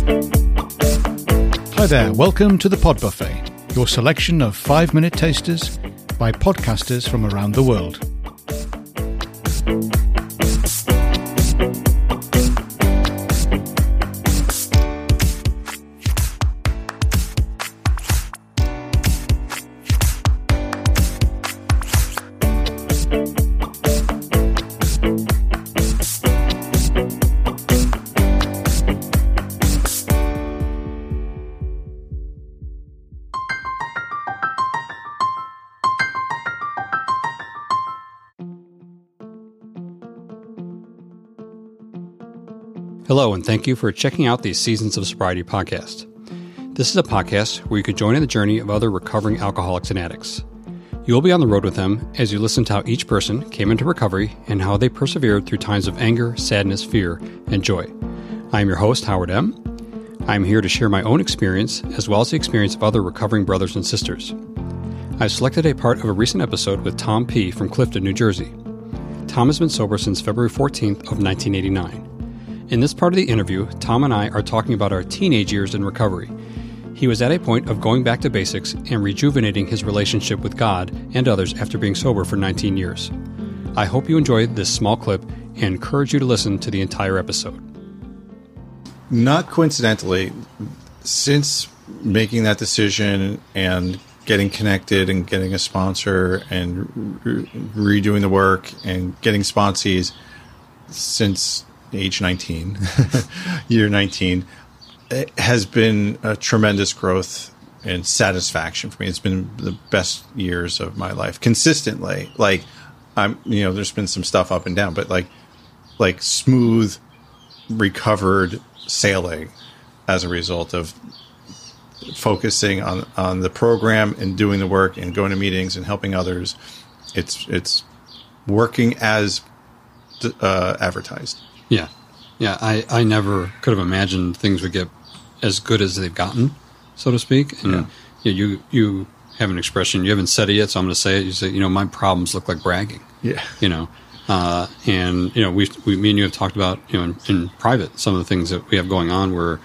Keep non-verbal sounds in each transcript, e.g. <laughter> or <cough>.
Hi there, welcome to the Pod Buffet, your selection of five minute tasters by podcasters from around the world. Hello, and thank you for checking out the Seasons of Sobriety podcast. This is a podcast where you could join in the journey of other recovering alcoholics and addicts. You will be on the road with them as you listen to how each person came into recovery and how they persevered through times of anger, sadness, fear, and joy. I am your host, Howard M. I am here to share my own experience as well as the experience of other recovering brothers and sisters. I've selected a part of a recent episode with Tom P. from Clifton, New Jersey. Tom has been sober since February 14th of 1989. In this part of the interview, Tom and I are talking about our teenage years in recovery. He was at a point of going back to basics and rejuvenating his relationship with God and others after being sober for 19 years. I hope you enjoyed this small clip and encourage you to listen to the entire episode. Not coincidentally, since making that decision and getting connected and getting a sponsor and re- redoing the work and getting sponsees since age 19, <laughs> year 19, it has been a tremendous growth and satisfaction for me. It's been the best years of my life consistently. Like I'm, you know, there's been some stuff up and down, but like, like smooth, recovered sailing as a result of focusing on on the program and doing the work and going to meetings and helping others. It's it's working as uh, advertised. Yeah. Yeah. I, I never could have imagined things would get as good as they've gotten, so to speak. And yeah. you, you have an expression, you haven't said it yet, so I'm going to say it. You say, you know, my problems look like bragging. Yeah. You know, uh, and, you know, we, we, me and you have talked about, you know, in, in, private, some of the things that we have going on where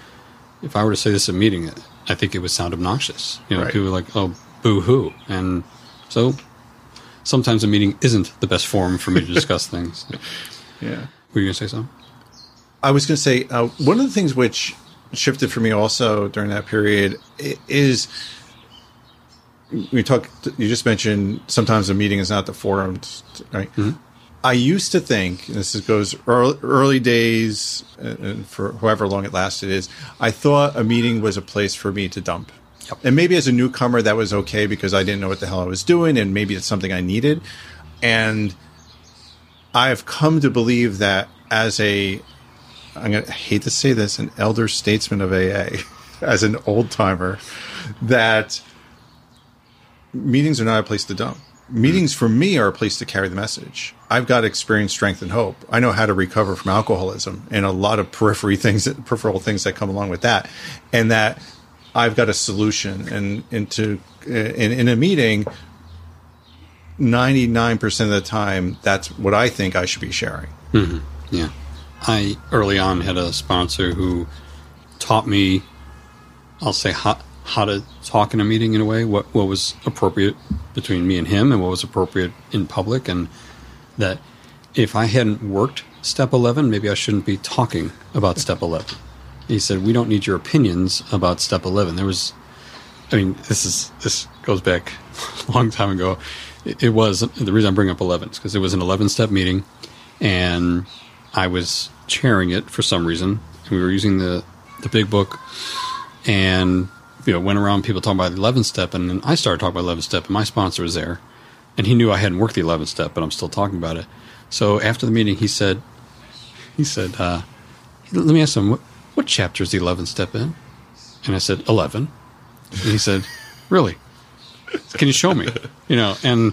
if I were to say this at a meeting, I think it would sound obnoxious. You know, right. people are like, oh, boo hoo. And so sometimes a meeting isn't the best forum for me to discuss things. <laughs> Yeah. Were you going to say something? I was going to say uh, one of the things which shifted for me also during that period is we talk. You just mentioned sometimes a meeting is not the forum, right? Mm-hmm. I used to think this goes early, early days, and for however long it lasted, is I thought a meeting was a place for me to dump. Yep. And maybe as a newcomer, that was okay because I didn't know what the hell I was doing, and maybe it's something I needed. And I've come to believe that as a, I'm gonna I hate to say this, an elder statesman of AA, <laughs> as an old timer, that meetings are not a place to dump. Meetings for me are a place to carry the message. I've got experience, strength, and hope. I know how to recover from alcoholism and a lot of <laughs> periphery things, peripheral things that come along with that, and that I've got a solution. And into in, in a meeting, 99% of the time, that's what I think I should be sharing. Mm-hmm. Yeah. I early on had a sponsor who taught me, I'll say, how, how to talk in a meeting in a way, what, what was appropriate between me and him and what was appropriate in public. And that if I hadn't worked step 11, maybe I shouldn't be talking about step 11. He said, We don't need your opinions about step 11. There was, I mean, this is, this goes back <laughs> a long time ago it, was the reason I bring up 11 is because it was an 11 step meeting and I was chairing it for some reason. We were using the, the big book and you know went around people talking about the 11 step and then I started talking about 11 step and my sponsor was there and he knew I hadn't worked the 11 step but I'm still talking about it. So after the meeting he said he said uh, let me ask him what, what chapter is the 11 step in? And I said 11. And he said really? Can you show me? You know, and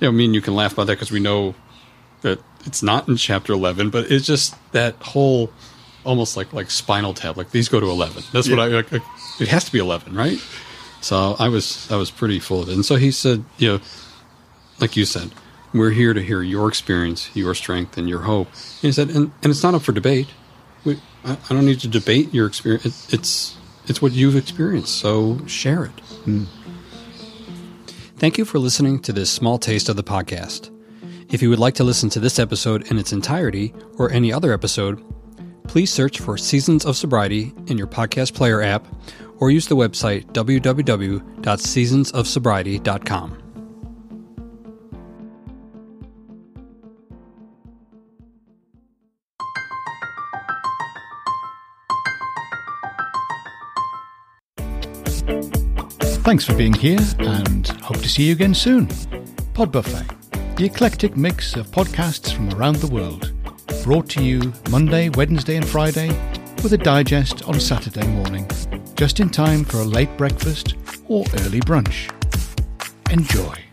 you know, I mean, you can laugh about that because we know that it's not in chapter eleven, but it's just that whole almost like like spinal tap. Like these go to eleven. That's yeah. what I. Like, it has to be eleven, right? So I was I was pretty full of it, and so he said, you know, like you said, we're here to hear your experience, your strength, and your hope. And he said, and, and it's not up for debate. we, I, I don't need to debate your experience. It, it's it's what you've experienced, so share it. Hmm. Thank you for listening to this small taste of the podcast. If you would like to listen to this episode in its entirety or any other episode, please search for Seasons of Sobriety in your podcast player app or use the website www.seasonsofsobriety.com. Thanks for being here and hope to see you again soon. Pod Buffet, the eclectic mix of podcasts from around the world, brought to you Monday, Wednesday, and Friday, with a digest on Saturday morning, just in time for a late breakfast or early brunch. Enjoy.